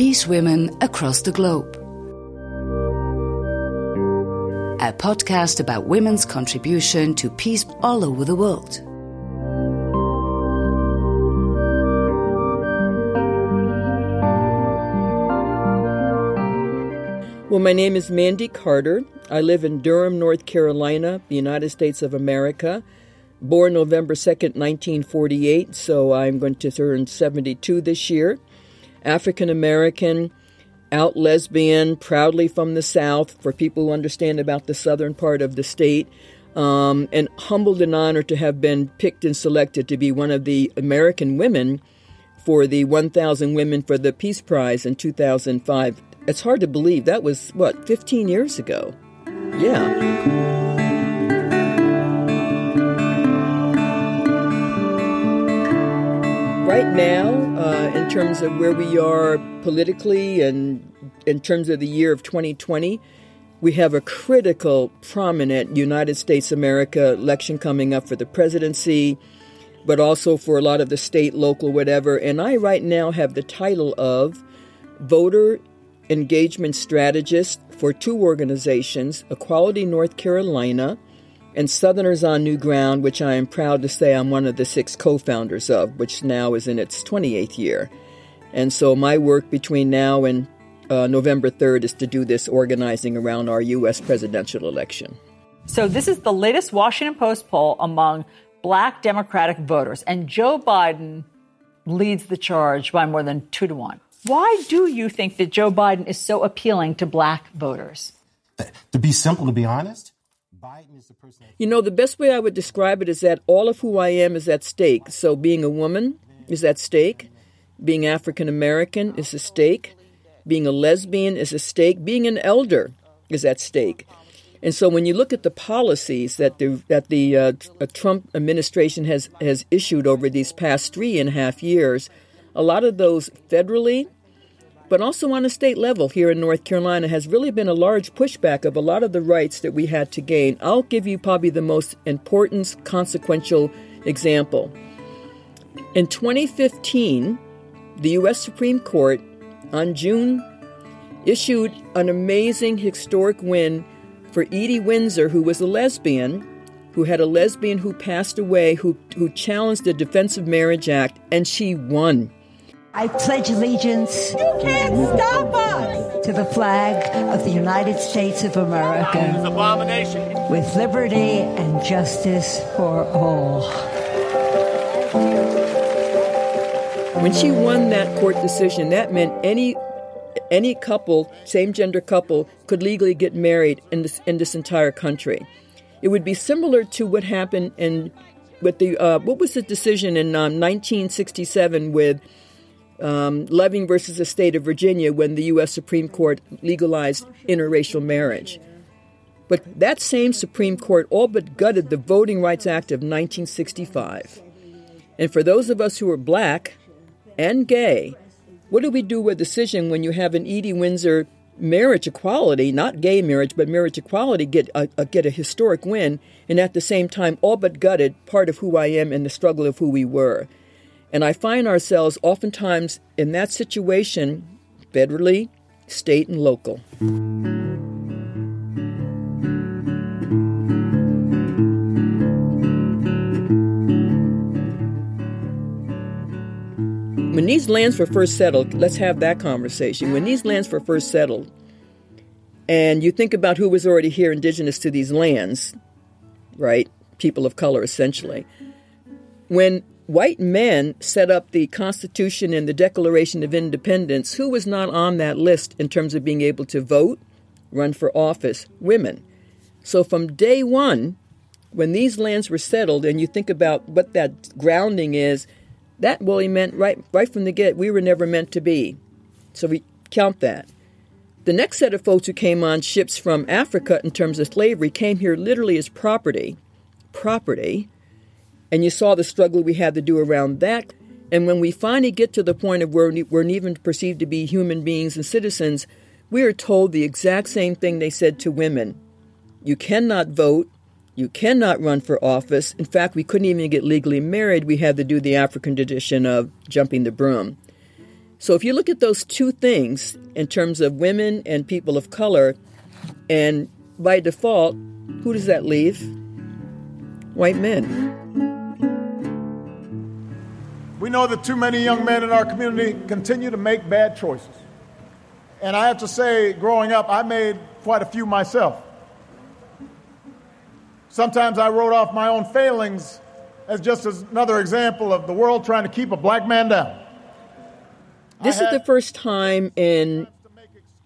Peace Women Across the Globe. A podcast about women's contribution to peace all over the world. Well, my name is Mandy Carter. I live in Durham, North Carolina, United States of America. Born November 2nd, 1948, so I'm going to turn 72 this year. African American, out lesbian, proudly from the South, for people who understand about the southern part of the state. Um, and humbled and honored to have been picked and selected to be one of the American women for the 1,000 Women for the Peace Prize in 2005 it's hard to believe that was, what, 15 years ago? Yeah. Right now, uh, in terms of where we are politically and in terms of the year of 2020, we have a critical, prominent United States America election coming up for the presidency, but also for a lot of the state, local, whatever. And I right now have the title of Voter engagement strategist for two organizations, Equality North Carolina and Southerners on New Ground, which I am proud to say I'm one of the six co founders of, which now is in its 28th year. And so my work between now and uh, November 3rd is to do this organizing around our U.S. presidential election. So, this is the latest Washington Post poll among black Democratic voters, and Joe Biden leads the charge by more than two to one. Why do you think that Joe Biden is so appealing to black voters? To be simple, to be honest, Biden is the person. You know, the best way I would describe it is that all of who I am is at stake. So being a woman is at stake, being African American is at stake, being a lesbian is at stake, being an elder is at stake. And so when you look at the policies that the that the uh, Trump administration has has issued over these past three and a half years, a lot of those federally, but also on a state level here in North Carolina has really been a large pushback of a lot of the rights that we had to gain. I'll give you probably the most important, consequential example. In 2015, the U.S. Supreme Court on June issued an amazing historic win for Edie Windsor, who was a lesbian, who had a lesbian who passed away, who, who challenged the Defense of Marriage Act, and she won. I pledge allegiance. You can't stop us. To the flag of the United States of America. abomination. With liberty and justice for all. When she won that court decision, that meant any any couple, same gender couple, could legally get married in this in this entire country. It would be similar to what happened in with the uh, what was the decision in um, 1967 with um, Loving versus the state of Virginia when the U.S. Supreme Court legalized interracial marriage. But that same Supreme Court all but gutted the Voting Rights Act of 1965. And for those of us who are black and gay, what do we do with a decision when you have an Edie Windsor marriage equality, not gay marriage, but marriage equality, get a, a, get a historic win, and at the same time all but gutted part of who I am and the struggle of who we were? And I find ourselves oftentimes in that situation, federally, state, and local. When these lands were first settled, let's have that conversation. When these lands were first settled, and you think about who was already here indigenous to these lands, right? People of color, essentially. When white men set up the Constitution and the Declaration of Independence. Who was not on that list in terms of being able to vote, run for office? Women. So from day one, when these lands were settled, and you think about what that grounding is, that really meant right right from the get we were never meant to be. So we count that. The next set of folks who came on ships from Africa in terms of slavery came here literally as property. Property and you saw the struggle we had to do around that. And when we finally get to the point of where we're even perceived to be human beings and citizens, we are told the exact same thing they said to women. You cannot vote. You cannot run for office. In fact, we couldn't even get legally married. We had to do the African tradition of jumping the broom. So if you look at those two things in terms of women and people of color, and by default, who does that leave? White men. We know that too many young men in our community continue to make bad choices. And I have to say, growing up, I made quite a few myself. Sometimes I wrote off my own failings as just as another example of the world trying to keep a black man down. This is the first time in,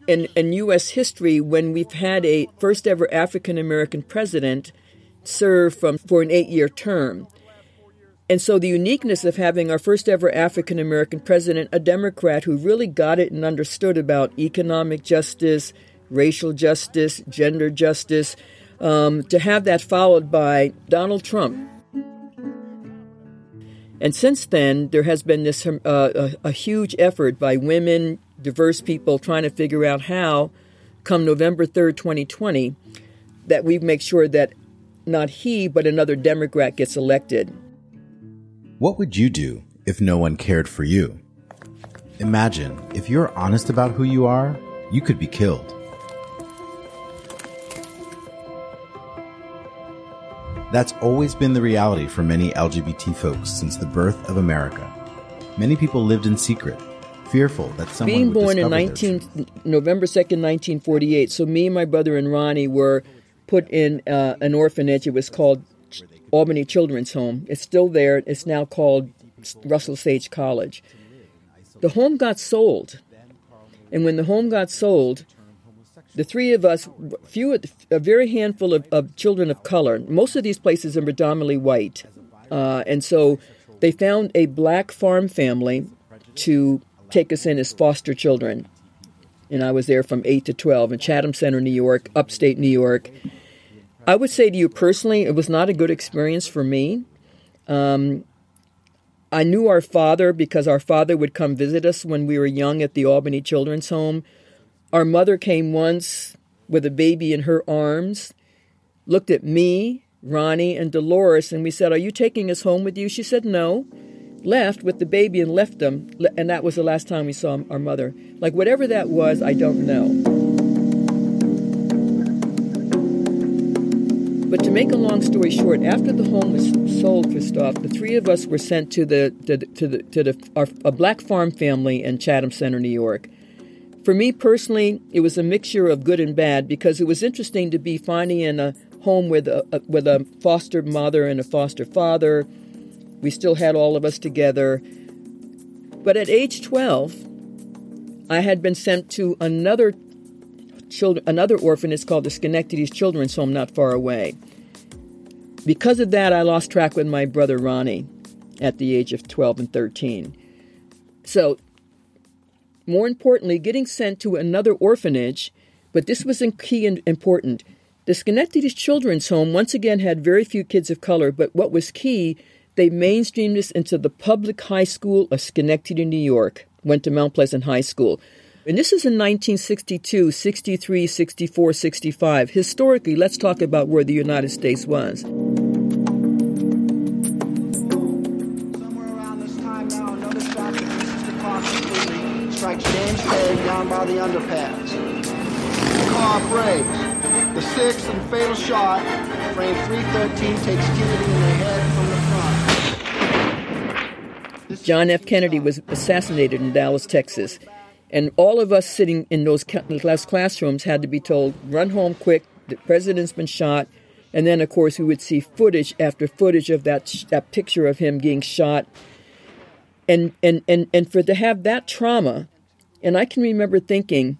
in, in U.S. history when we've had a first ever African American president serve from, for an eight year term. And so the uniqueness of having our first ever African American president, a Democrat who really got it and understood about economic justice, racial justice, gender justice, um, to have that followed by Donald Trump. And since then, there has been this uh, a, a huge effort by women, diverse people trying to figure out how, come November 3rd, 2020, that we make sure that not he, but another Democrat gets elected. What would you do if no one cared for you? Imagine if you're honest about who you are, you could be killed. That's always been the reality for many LGBT folks since the birth of America. Many people lived in secret, fearful that someone would be killed. being born in 19 November 2nd, 1948. So me and my brother and Ronnie were put in uh, an orphanage. It was called Albany Children's Home. It's still there. It's now called Russell Sage College. The home got sold. And when the home got sold, the three of us, few, a very handful of, of children of color. Most of these places are predominantly white, uh, and so they found a black farm family to take us in as foster children. And I was there from eight to twelve in Chatham Center, New York, upstate New York. I would say to you personally, it was not a good experience for me. Um, I knew our father because our father would come visit us when we were young at the Albany Children's Home our mother came once with a baby in her arms, looked at me, Ronnie, and Dolores, and we said, Are you taking us home with you? She said, No. Left with the baby and left them, and that was the last time we saw our mother. Like, whatever that was, I don't know. But to make a long story short, after the home was sold, Christoph, the three of us were sent to the to the, to the, to the our, a black farm family in Chatham Center, New York. For me personally, it was a mixture of good and bad because it was interesting to be finding in a home with a, a, with a foster mother and a foster father. We still had all of us together. But at age 12, I had been sent to another children, another is called the Schenectady Children's Home not far away. Because of that, I lost track with my brother Ronnie at the age of 12 and 13. So more importantly, getting sent to another orphanage, but this was key and important. The Schenectady Children's Home once again had very few kids of color, but what was key, they mainstreamed us into the public high school of Schenectady, New York. Went to Mount Pleasant High School. And this is in 1962, 63, 64, 65. Historically, let's talk about where the United States was. strikes James down by the underpass. The car. The sixth and fatal shot, frame 313, takes Kennedy in the head from the front. John F. Kennedy was assassinated in Dallas, Texas. And all of us sitting in those class classrooms had to be told, run home quick, the president's been shot. And then, of course, we would see footage after footage of that, that picture of him being shot. And, and, and, and for to have that trauma and I can remember thinking,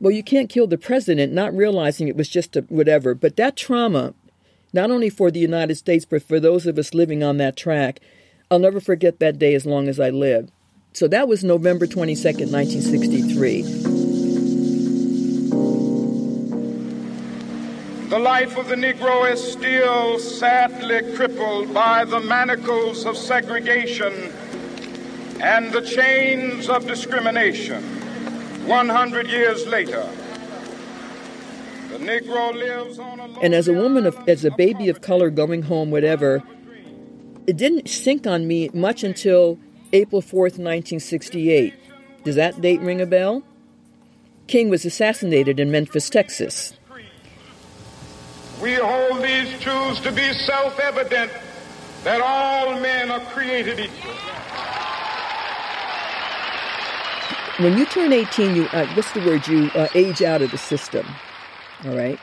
well, you can't kill the president, not realizing it was just a whatever. But that trauma, not only for the United States, but for those of us living on that track, I'll never forget that day as long as I live. So that was November 22nd, 1963. The life of the Negro is still sadly crippled by the manacles of segregation and the chains of discrimination. 100 years later, the Negro lives on a And as a woman, of, as a baby of color going home, whatever, it didn't sink on me much until April 4th, 1968. Does that date ring a bell? King was assassinated in Memphis, Texas. We hold these truths to be self evident that all men are created equal. When you turn 18, you uh, what's the word? You uh, age out of the system. All right.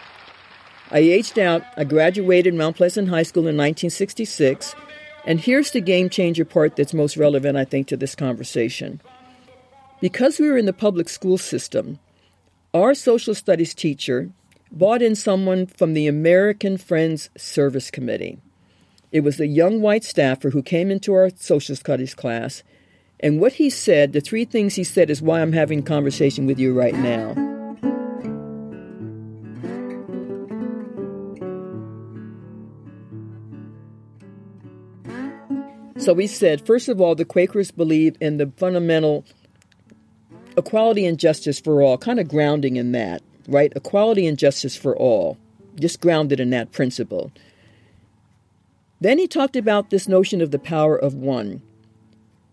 I aged out. I graduated Mount Pleasant High School in 1966. And here's the game changer part that's most relevant, I think, to this conversation. Because we were in the public school system, our social studies teacher brought in someone from the American Friends Service Committee. It was a young white staffer who came into our social studies class. And what he said, the three things he said, is why I'm having conversation with you right now. So we said, first of all, the Quakers believe in the fundamental equality and justice for all, kind of grounding in that, right? Equality and justice for all, just grounded in that principle. Then he talked about this notion of the power of one,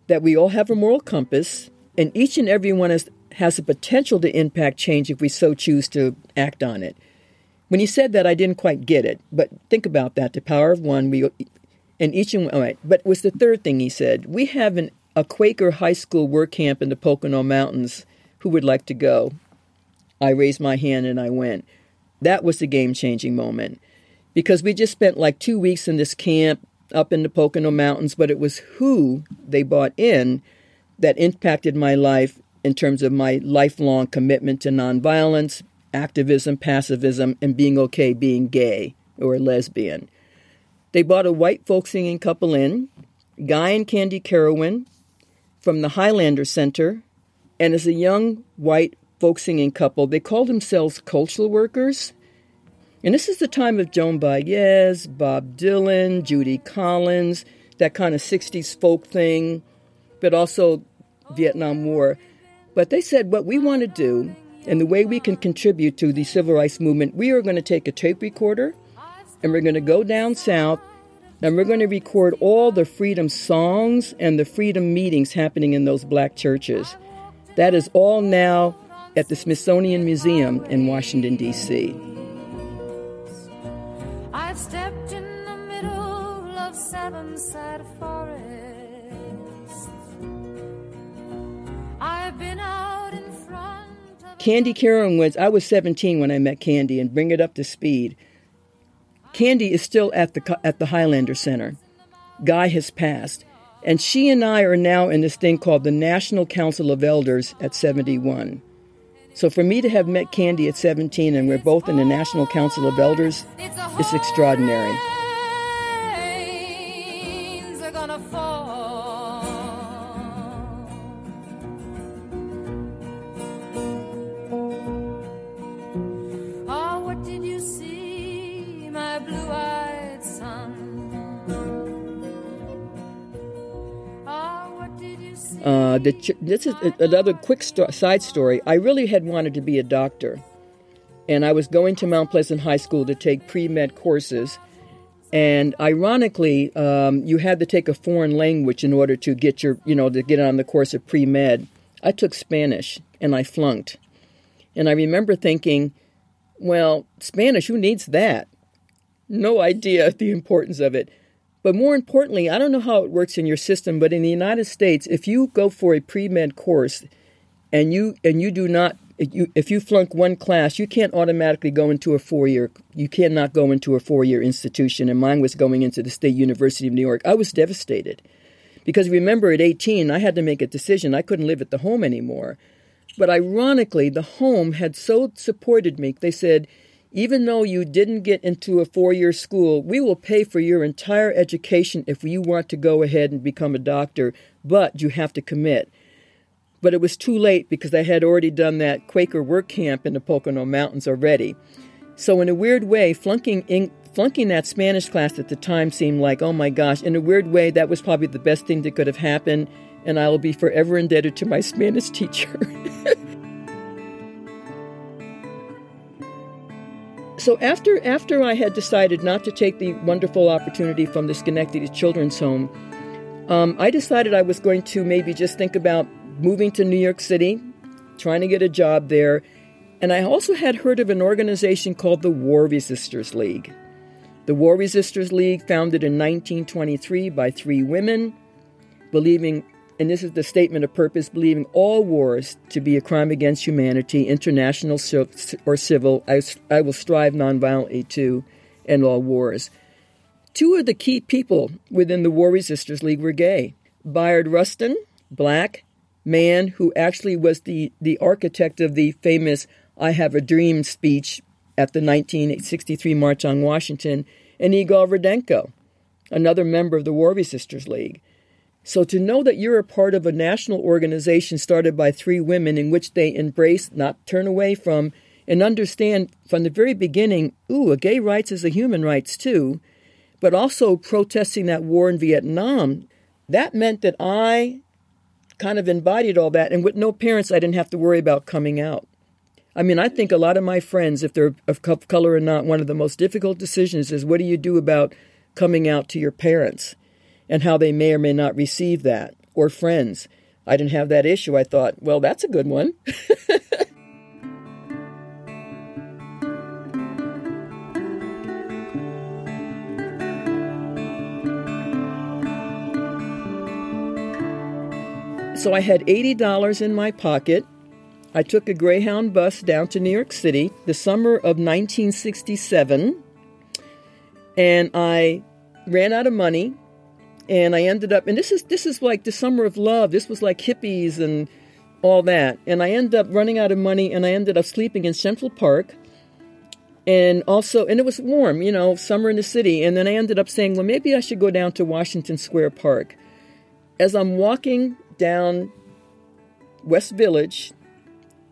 that we all have a moral compass, and each and every one has, has the potential to impact change if we so choose to act on it. When he said that, I didn't quite get it, but think about that the power of one, we and each and all right. But was the third thing he said. We have an, a Quaker high school work camp in the Pocono Mountains. Who would like to go? I raised my hand and I went. That was the game changing moment because we just spent like two weeks in this camp up in the Pocono Mountains, but it was who they brought in that impacted my life in terms of my lifelong commitment to nonviolence, activism, pacifism, and being okay being gay or lesbian. They brought a white folk singing couple in, Guy and Candie Carawan from the Highlander Center, and as a young white folk singing couple, they called themselves cultural workers. And this is the time of Joan Baez, Bob Dylan, Judy Collins, that kind of 60s folk thing, but also Vietnam War. But they said what we want to do and the way we can contribute to the civil rights movement, we are going to take a tape recorder and we're going to go down south and we're going to record all the freedom songs and the freedom meetings happening in those black churches. That is all now at the Smithsonian Museum in Washington, D.C. I've stepped in the middle of seven sad forests. I've been out in front of Candie I was 17 when I met Candie and bring it up to speed. Candie is still at the at the Highlander Center. Guy has passed, and she and I are now in this thing called the National Council of Elders at 71. So for me to have met Candie at 17 and we're both in the National Council of Elders, it's extraordinary. The ch- this is another quick sto- side story. I really had wanted to be a doctor, and I was going to Mount Pleasant High School to take pre med courses. And ironically, um, you had to take a foreign language in order to get your, you know, to get on the course of pre med. I took Spanish, and I flunked. And I remember thinking, well, Spanish, who needs that? No idea the importance of it. But more importantly, I don't know how it works in your system, but in the United States, if you go for a pre-med course and you and you do not if you, if you flunk one class, you can't automatically go into a four-year. You cannot go into a four-year institution. And mine was going into the State University of New York. I was devastated because remember, at 18, I had to make a decision. I couldn't live at the home anymore. But ironically, the home had so supported me. They said, even though you didn't get into a four year school, we will pay for your entire education if you want to go ahead and become a doctor, but you have to commit. But it was too late because I had already done that Quaker work camp in the Pocono Mountains already. So, in a weird way, flunking, in, flunking that Spanish class at the time seemed like, oh my gosh, in a weird way, that was probably the best thing that could have happened, and I will be forever indebted to my Spanish teacher. So after after I had decided not to take the wonderful opportunity from the Schenectady Children's Home, um, I decided I was going to maybe just think about moving to New York City, trying to get a job there. And I also had heard of an organization called the War Resisters League. The War Resisters League, founded in 1923 by three women, believing, and this is the statement of purpose, believing all wars to be a crime against humanity, international or civil. I, I will strive nonviolently to end all wars. Two of the key people within the War Resisters League were gay. Bayard Rustin, black man who actually was the, the architect of the famous I Have a Dream speech at the 1963 March on Washington, and Igal Roodenko, another member of the War Resisters League. So to know that you're a part of a national organization started by three women in which they embrace, not turn away from, and understand from the very beginning, ooh, a gay rights is a human rights too, but also protesting that war in Vietnam, that meant that I kind of embodied all that. And with no parents, I didn't have to worry about coming out. I mean, I think a lot of my friends, if they're of color or not, one of the most difficult decisions is what do you do about coming out to your parents and how they may or may not receive that, or friends. I didn't have that issue. I thought, well, that's a good one. So I had $80 in my pocket. I took a Greyhound bus down to New York City the summer of 1967, and I ran out of money. And I ended up, and this is this is like the summer of love. This was like hippies and all that. And I ended up running out of money, and I ended up sleeping in Central Park. And also, and it was warm, you know, summer in the city. And then I ended up saying, well, maybe I should go down to Washington Square Park. As I'm walking down West Village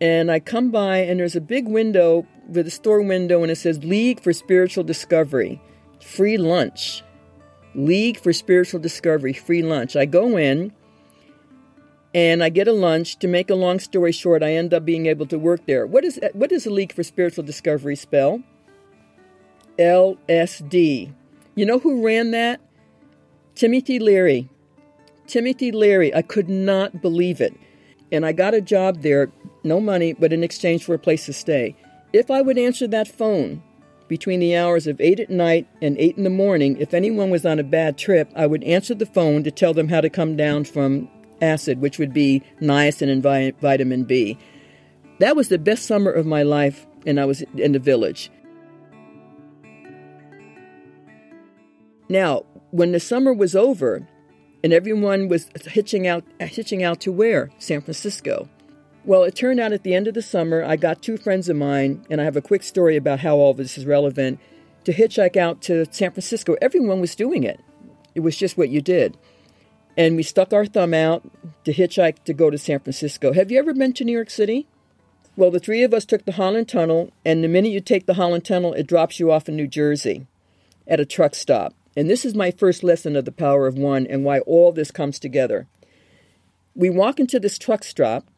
and I come by and there's a big window with a store window and it says League for Spiritual Discovery, free lunch. League for Spiritual Discovery, free lunch. I go in and I get a lunch. To make a long story short, I end up being able to work there. What is what does the League for Spiritual Discovery spell? LSD. You know who ran that? Timothy Leary. Timothy Leary, I could not believe it. And I got a job there, no money, but in exchange for a place to stay. If I would answer that phone between the hours of 8 at night and 8 in the morning, if anyone was on a bad trip, I would answer the phone to tell them how to come down from acid, which would be niacin and vi- vitamin B. That was the best summer of my life, and I was in the village. Now, when the summer was over, and everyone was hitching out hitching out to where? San Francisco. Well, it turned out at the end of the summer, I got two friends of mine, and I have a quick story about how all this is relevant, to hitchhike out to San Francisco. Everyone was doing it. It was just what you did. And we stuck our thumb out to hitchhike to go to San Francisco. Have you ever been to New York City? Well, the three of us took the Holland Tunnel, and the minute you take the Holland Tunnel, it drops you off in New Jersey at a truck stop. And this is my first lesson of the power of one and why all this comes together. We walk into this truck stop,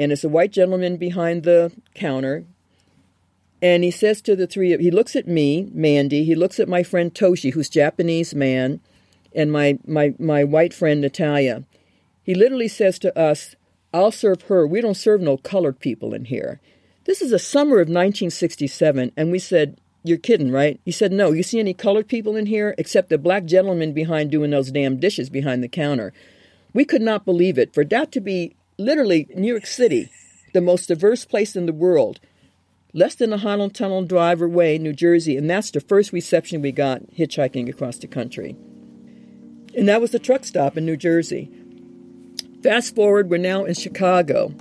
and it's a white gentleman behind the counter. And he says to the three, he looks at me, Mandy, he looks at my friend Toshi, who's Japanese man, and my, my, my white friend Natalia. He literally says to us, I'll serve her. We don't serve no colored people in here. This is the summer of 1967, and we said, you're kidding, right? He said, No. You see any colored people in here? Except the black gentleman behind doing those damn dishes behind the counter. We could not believe it. For that to be literally New York City, the most diverse place in the world, less than a Holland Tunnel drive away, New Jersey, and that's the first reception we got hitchhiking across the country. And that was the truck stop in New Jersey. Fast forward, we're now in Chicago.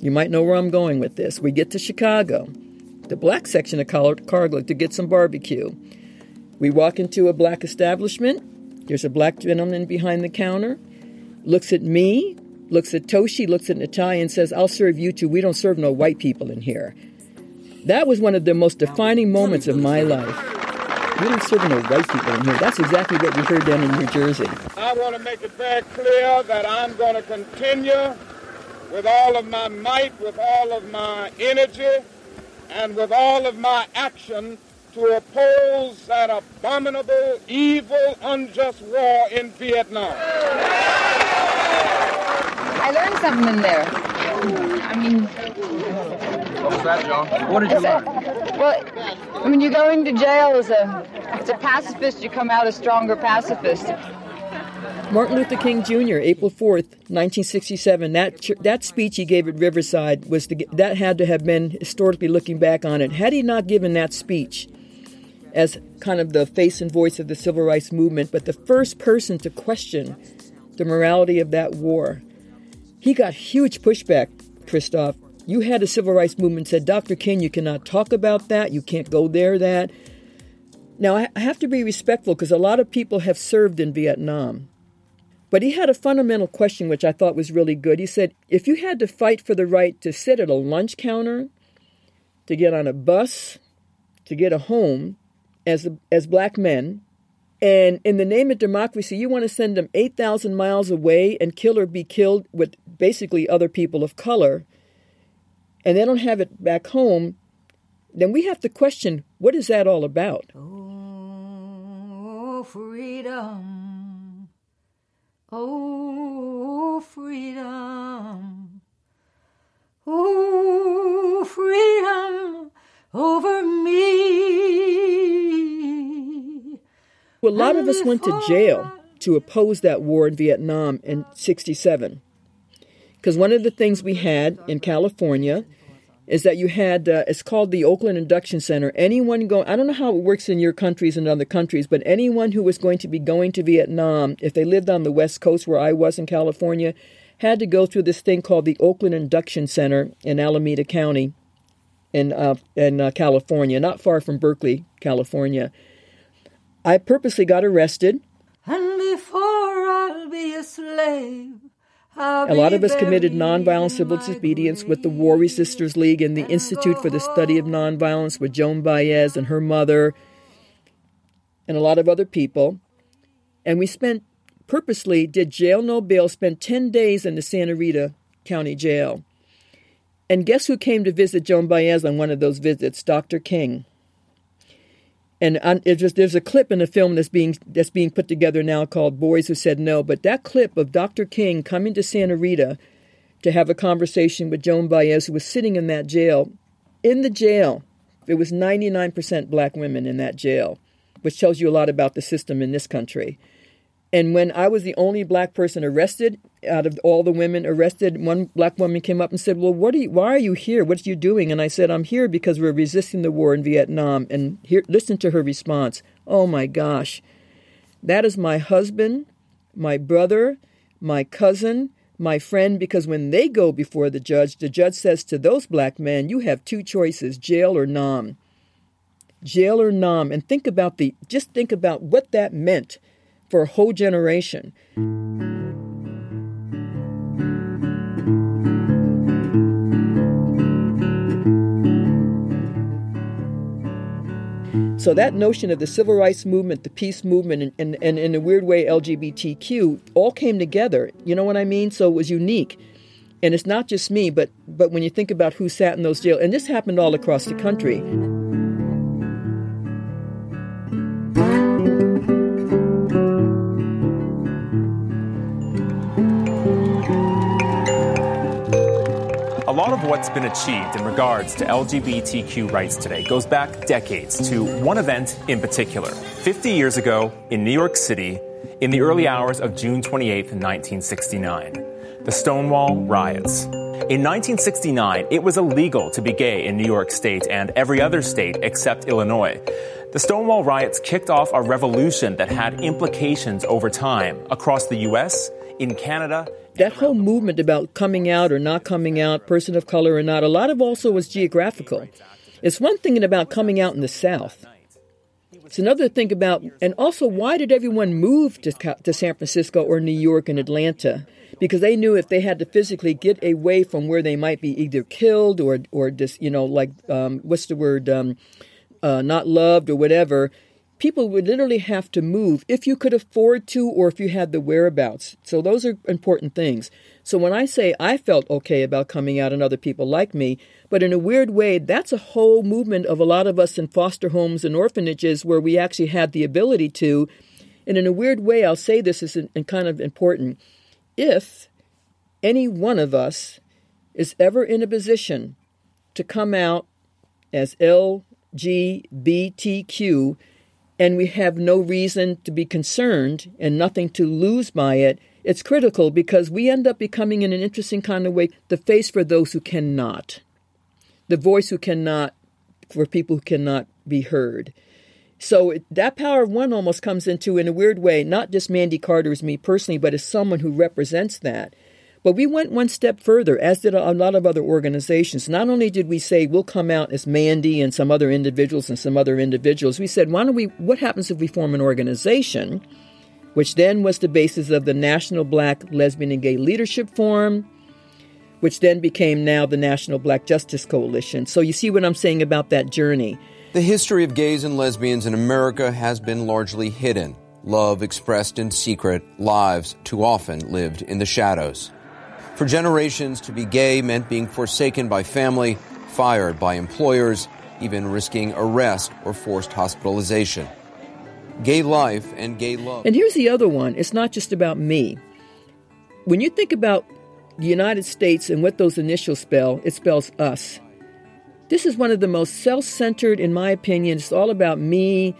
You might know where I'm going with this. We get to Chicago the black section of Chicago to get some barbecue. We walk into a black establishment. There's a black gentleman behind the counter, looks at me, looks at Toshi, looks at Natalia, and says, I'll serve you too. We don't serve no white people in here. That was one of the most defining moments of my life. We don't serve no white people in here. That's exactly what we heard down in New Jersey. I want to make it very clear that I'm going to continue with all of my might, with all of my energy, and with all of my action to oppose that abominable, evil, unjust war in Vietnam. I learned something in there. I mean, What was that, John? What did you learn? well, I mean, you go into jail as a as a pacifist, you come out a stronger pacifist. Martin Luther King Jr., April 4th, 1967, that, ch- that speech he gave at Riverside was the, that had to have been historically looking back on it. Had he not given that speech as kind of the face and voice of the civil rights movement, but the first person to question the morality of that war, he got huge pushback, Christoph. You had a civil rights movement said, Dr. King, you cannot talk about that, you can't go there, that. Now, I have to be respectful because a lot of people have served in Vietnam. But he had a fundamental question which I thought was really good. He said, if you had to fight for the right to sit at a lunch counter, to get on a bus, to get a home as, as black men, and in the name of democracy, you want to send them 8,000 miles away and kill or be killed with basically other people of color, and they don't have it back home, then we have to question what is that all about? Oh, freedom. Oh, freedom. Oh, Well, a lot of us went to jail to oppose that war in Vietnam in 67. Because one of the things we had in California is that you had, uh, it's called the Oakland Induction Center. Anyone going, I don't know how it works in your countries and other countries, but anyone who was going to be going to Vietnam, if they lived on the West Coast where I was in California, had to go through this thing called the Oakland Induction Center in Alameda County in, uh, in uh, California, not far from Berkeley, California. I purposely got arrested. And before I'll be a slave, I'll A lot of us committed nonviolent civil disobedience with the War Resisters League and the Institute for the Study of Nonviolence with Joan Baez and her mother and a lot of other people. And we spent purposely did jail no bail, spent 10 days in the Santa Rita County Jail. And guess who came to visit Joan Baez on one of those visits? Dr. King. And it just, there's a clip in the film that's being that's being put together now called "Boys Who Said No." But that clip of Dr. King coming to Santa Rita to have a conversation with Joan Baez, who was sitting in that jail, in the jail, there was 99% black women in that jail, which tells you a lot about the system in this country. And when I was the only black person arrested out of all the women arrested, one black woman came up and said, "Well, what are you, why are you here? What are you doing?" And I said, "I'm here because we're resisting the war in Vietnam." And here, listen to her response. Oh my gosh, that is my husband, my brother, my cousin, my friend. Because when they go before the judge, the judge says to those black men, "You have two choices: jail or nam." Jail or nam, and think about the just think about what that meant for a whole generation. So that notion of the civil rights movement, the peace movement, and, and, and in a weird way LGBTQ all came together. You know what I mean? So it was unique. And it's not just me, but but when you think about who sat in those jails, and this happened all across the country. What's been achieved in regards to LGBTQ rights today goes back decades to one event in particular. 50 years ago in New York City, in the early hours of June 28, 1969, the Stonewall Riots. In 1969, it was illegal to be gay in New York State and every other state except Illinois. The Stonewall Riots kicked off a revolution that had implications over time across the U.S., in Canada, that whole movement about coming out or not coming out, person of color or not, a lot of also was geographical. It's one thing about coming out in the South. It's another thing about, and also, why did everyone move to, to San Francisco or New York and Atlanta? Because they knew if they had to physically get away from where they might be either killed or, or just, you know, like, um, what's the word, um, uh, not loved or whatever, people would literally have to move if you could afford to or if you had the whereabouts. So those are important things. So when I say I felt okay about coming out and other people like me, but in a weird way, that's a whole movement of a lot of us in foster homes and orphanages where we actually had the ability to. And in a weird way, I'll say this is kind of important. If any one of us is ever in a position to come out as LGBTQ and we have no reason to be concerned and nothing to lose by it, it's critical because we end up becoming, in an interesting kind of way, the face for those who cannot, the voice who cannot, for people who cannot be heard. So it, that power of one almost comes into, in a weird way, not just Mandy Carter as me personally, but as someone who represents that. But we went one step further, as did a lot of other organizations. Not only did we say we'll come out as Mandy and some other individuals and some other individuals, we said, why don't we, what happens if we form an organization, which then was the basis of the National Black Lesbian and Gay Leadership Forum, which then became now the National Black Justice Coalition. So you see what I'm saying about that journey. The history of gays and lesbians in America has been largely hidden. Love expressed in secret, lives too often lived in the shadows. For generations, to be gay meant being forsaken by family, fired by employers, even risking arrest or forced hospitalization. Gay life and gay love. And here's the other one it's not just about me. When you think about the United States and what those initials spell, it spells us. This is one of the most self centered, in my opinion. It's all about me,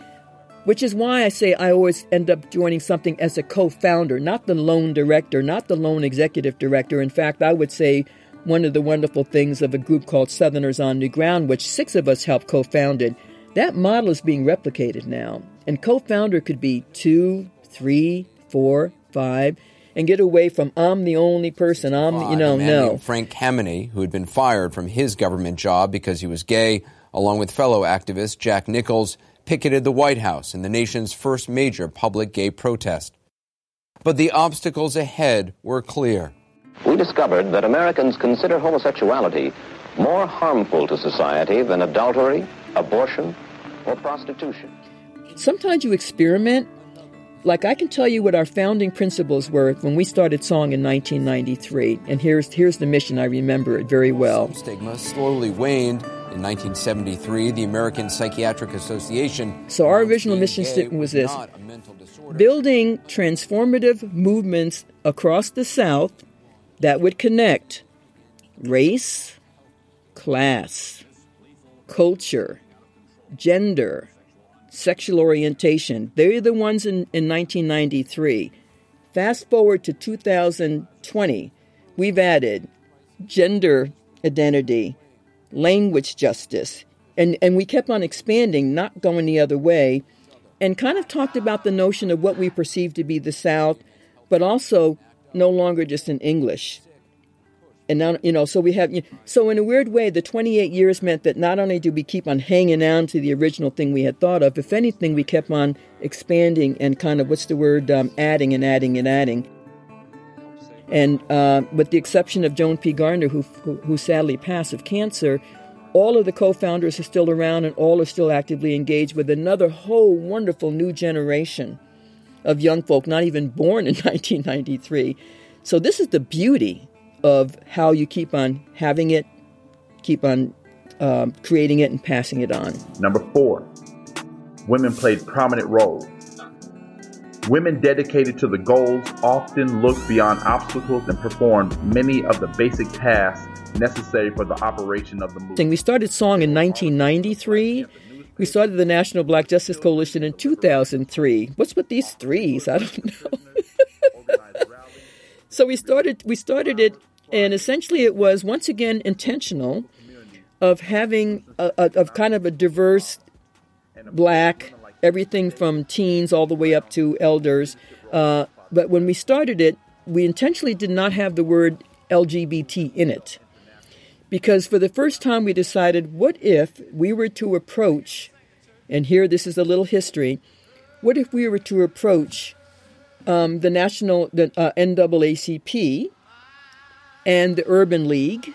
which is why I say I always end up joining something as a co founder, not the lone director, not the lone executive director. In fact, I would say one of the wonderful things of a group called Southerners on New Ground, which six of us helped co founded, that model is being replicated now. And co founder could be two, three, four, five, and get away from I'm the only person, I'm, you know, no. Frank Kameny, who had been fired from his government job because he was gay, along with fellow activist Jack Nichols, picketed the White House in the nation's first major public gay protest. But the obstacles ahead were clear. We discovered that Americans consider homosexuality more harmful to society than adultery, abortion, or prostitution. Sometimes you experiment. Like I can tell you what our founding principles were when we started SONG in 1993, and here's here's the mission. I remember it very well. Stigma slowly waned in 1973, the American Psychiatric Association. So, our original mission statement was this building transformative movements across the South that would connect race, class, culture, gender, sexual orientation. They're the ones in, in 1993. Fast forward to 2020, we've added gender identity, language justice. And, and we kept on expanding, not going the other way, and kind of talked about the notion of what we perceive to be the South, but also no longer just in English. And now, you know, so we have, you know, so in a weird way, the 28 years meant that not only did we keep on hanging on to the original thing we had thought of, if anything, we kept on expanding and kind of, what's the word, um, adding and adding and adding. And uh, with the exception of Joan P. Garner, who, who, who sadly passed of cancer, all of the co-founders are still around and all are still actively engaged with another whole wonderful new generation of young folk not even born in 1993 so this is the beauty of how you keep on having it keep on um, creating it and passing it on. Number four women played prominent roles Women dedicated to the goals often look beyond obstacles and perform many of the basic tasks necessary for the operation of the movement. We started SONG in 1993. We started the National Black Justice Coalition in 2003. What's with these threes? I don't know. so we started we started it and essentially it was once again intentional of having a, a, of kind of a diverse black everything from teens all the way up to elders. Uh, but when we started it, we intentionally did not have the word LGBT in it. Because for the first time, we decided what if we were to approach, and here this is a little history, what if we were to approach um, the national, the uh, NAACP and the Urban League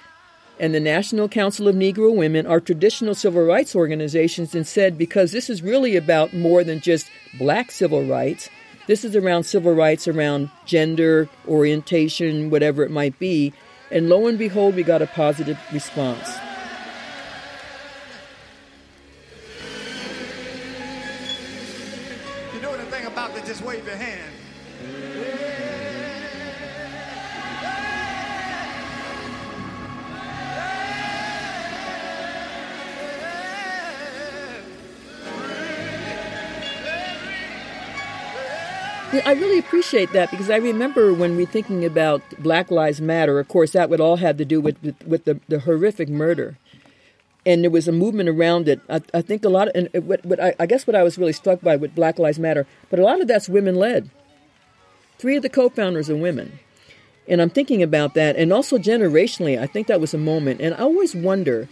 and the National Council of Negro Women are traditional civil rights organizations and said because this is really about more than just black civil rights, this is around civil rights around gender, orientation, whatever it might be. And lo and behold, we got a positive response. Appreciate that because I remember when we're thinking about Black Lives Matter, of course, that would all have to do with, with, with the, the horrific murder. And there was a movement around it. I, I think a lot of, and what, what I, I guess what I was really struck by with Black Lives Matter, but a lot of that's women led. Three of the co founders are women. And I'm thinking about that. And also generationally, I think that was a moment. And I always wonder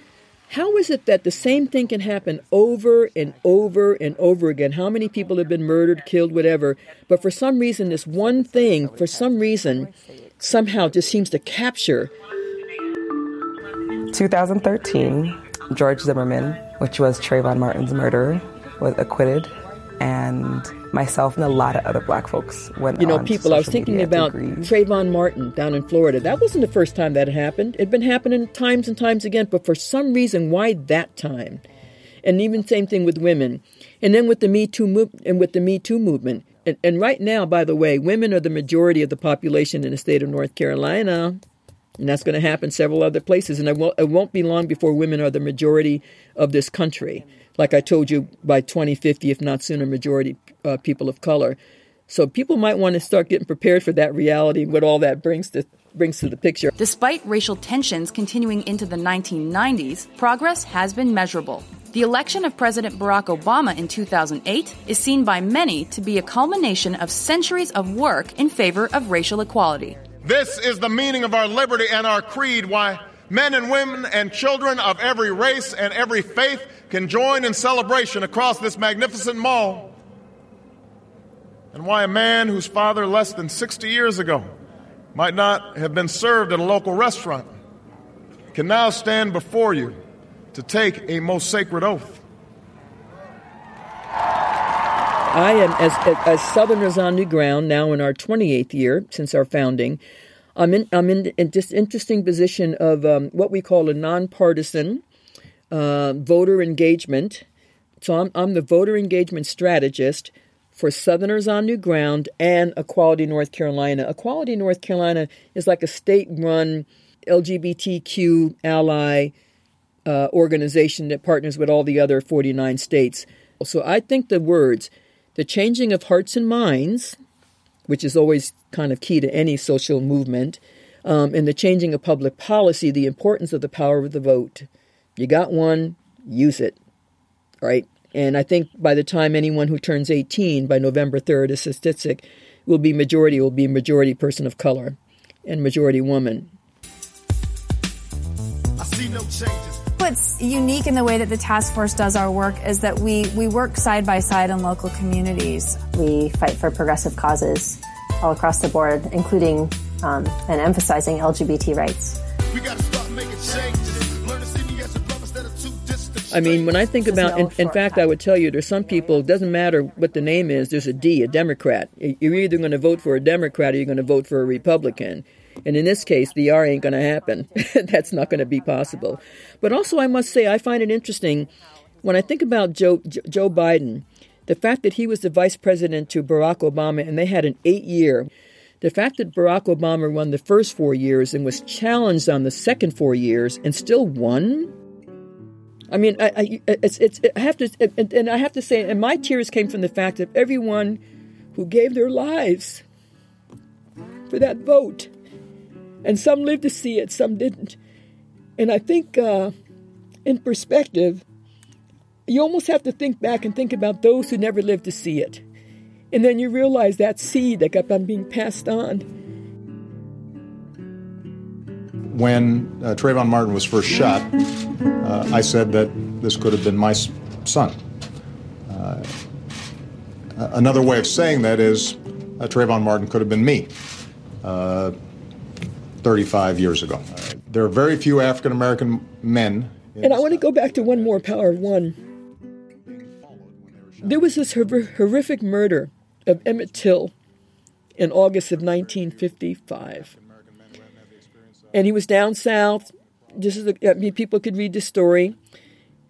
how is it that the same thing can happen over and over and over again? How many people have been murdered, killed, whatever, but for some reason, this one thing, for some reason, somehow just seems to capture. 2013, George Zimmerman, which was Trayvon Martin's murderer, was acquitted and myself and a lot of other black folks went You know, people, I was thinking about Trayvon Martin down in Florida. That wasn't the first time that happened. It'd been happening times and times again, but for some reason, why that time? And even same thing with women. And then with the Me Too move and with the Me Too movement. And, and right now, by the way, women are the majority of the population in the state of North Carolina. And that's going to happen several other places. And it won't, it won't be long before women are the majority of this country like I told you, by 2050, if not sooner, majority uh, people of color. So people might want to start getting prepared for that reality, and what all that brings to brings to the picture. Despite racial tensions continuing into the 1990s, progress has been measurable. The election of President Barack Obama in 2008 is seen by many to be a culmination of centuries of work in favor of racial equality. This is the meaning of our liberty and our creed, why men and women and children of every race and every faith can join in celebration across this magnificent mall. And why a man whose father less than 60 years ago might not have been served at a local restaurant can now stand before you to take a most sacred oath. I am, as, as Southerners on New Ground, now in our 28th year since our founding, I'm in, I'm in, in this interesting position of um, what we call a nonpartisan uh, voter engagement. So I'm, I'm the voter engagement strategist for Southerners on New Ground and Equality North Carolina. Equality North Carolina is like a state run LGBTQ ally uh, organization that partners with all the other 49 states. So I think the words, the changing of hearts and minds, which is always kind of key to any social movement, um, and the changing of public policy, the importance of the power of the vote. You got one, use it, right? And I think by the time anyone who turns 18 by November 3rd, a statistic, will be majority will be majority person of color and majority woman. I see no changes. What's unique in the way that the task force does our work is that we, we work side by side in local communities. We fight for progressive causes all across the board, including um, and emphasizing LGBT rights. I mean, when I think about, in, in, fact, I would tell you there's some people, it doesn't matter what the name is, there's a D, a Democrat. You're either going to vote for a Democrat or you're going to vote for a Republican. And in this case, the R ain't going to happen. That's not going to be possible. But also, I must say, I find it interesting when I think about Joe, Joe Biden, the fact that he was the vice president to Barack Obama and they had an eight year. The fact that Barack Obama won the first four years and was challenged on the second four years and still won. I mean, I, I it's, it's, I have to, and I have to say, and my tears came from the fact of everyone who gave their lives for that vote and some lived to see it, some didn't. And I think, uh, in perspective, you almost have to think back and think about those who never lived to see it. And then you realize that seed that got on being passed on. When uh, Trayvon Martin was first shot, uh, I said that this could have been my son. Uh, another way of saying that is uh, Trayvon Martin could have been me. Uh, 35 years ago. There are very few African American men. And I want to go back to one more power one. There was this horrific murder of Emmett Till in August of 1955. And he was down south. This is a, I mean, people could read the story.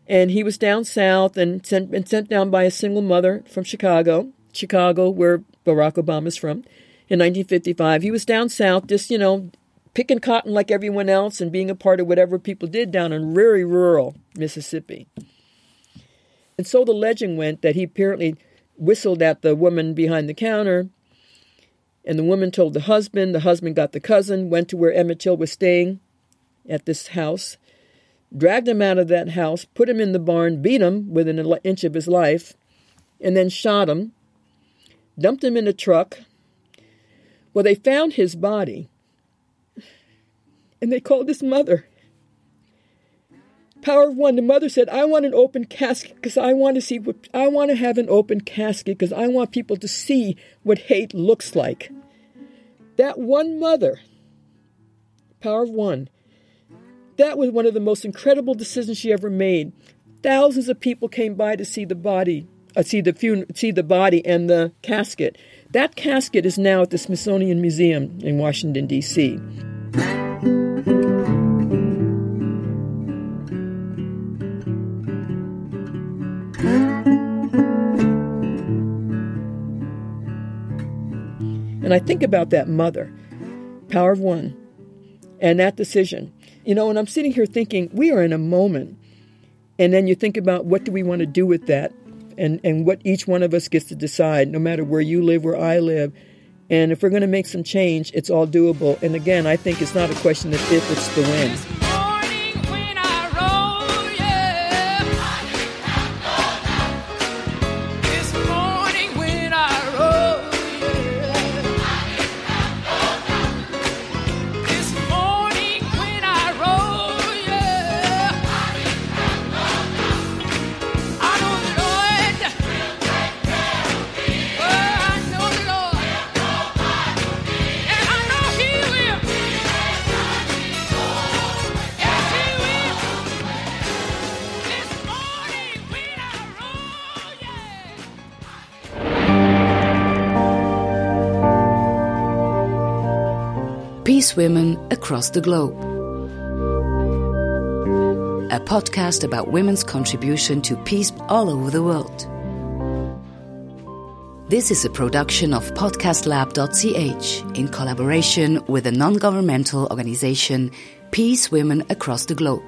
And he was down south and sent, and sent down by a single mother from Chicago, Chicago, where Barack Obama's from, in 1955. He was down south, just, you know, picking cotton like everyone else and being a part of whatever people did down in very rural Mississippi. And so the legend went that he apparently whistled at the woman behind the counter And the woman told the husband, the husband got the cousin, went to where Emmett Till was staying at this house, dragged him out of that house, put him in the barn, beat him within an inch of his life, and then shot him, dumped him in a truck. Well, they found his body, and they called his mother. Power of One, the mother said, I want an open casket because I want to see what I want to have an open casket because I want people to see what hate looks like. That one mother, Power of One, that was one of the most incredible decisions she ever made. Thousands of people came by to see the body, uh, see the fun- see the body and the casket. That casket is now at the Smithsonian Museum in Washington D.C. And I think about that mother, power of one, and that decision. You know, and I'm sitting here thinking, we are in a moment. And then you think about what do we want to do with that? And, and what each one of us gets to decide, no matter where you live, where I live. And if we're going to make some change, it's all doable. And again, I think it's not a question of if, it's the when. Women Across the Globe. A podcast about women's contribution to peace all over the world. This is a production of podcastlab.ch in collaboration with the non governmental organization Peace Women Across the Globe.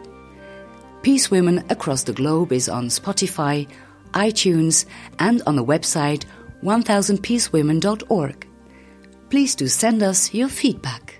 Peace Women Across the Globe is on Spotify, iTunes, and on the website 1000peacewomen.org. Please do send us your feedback.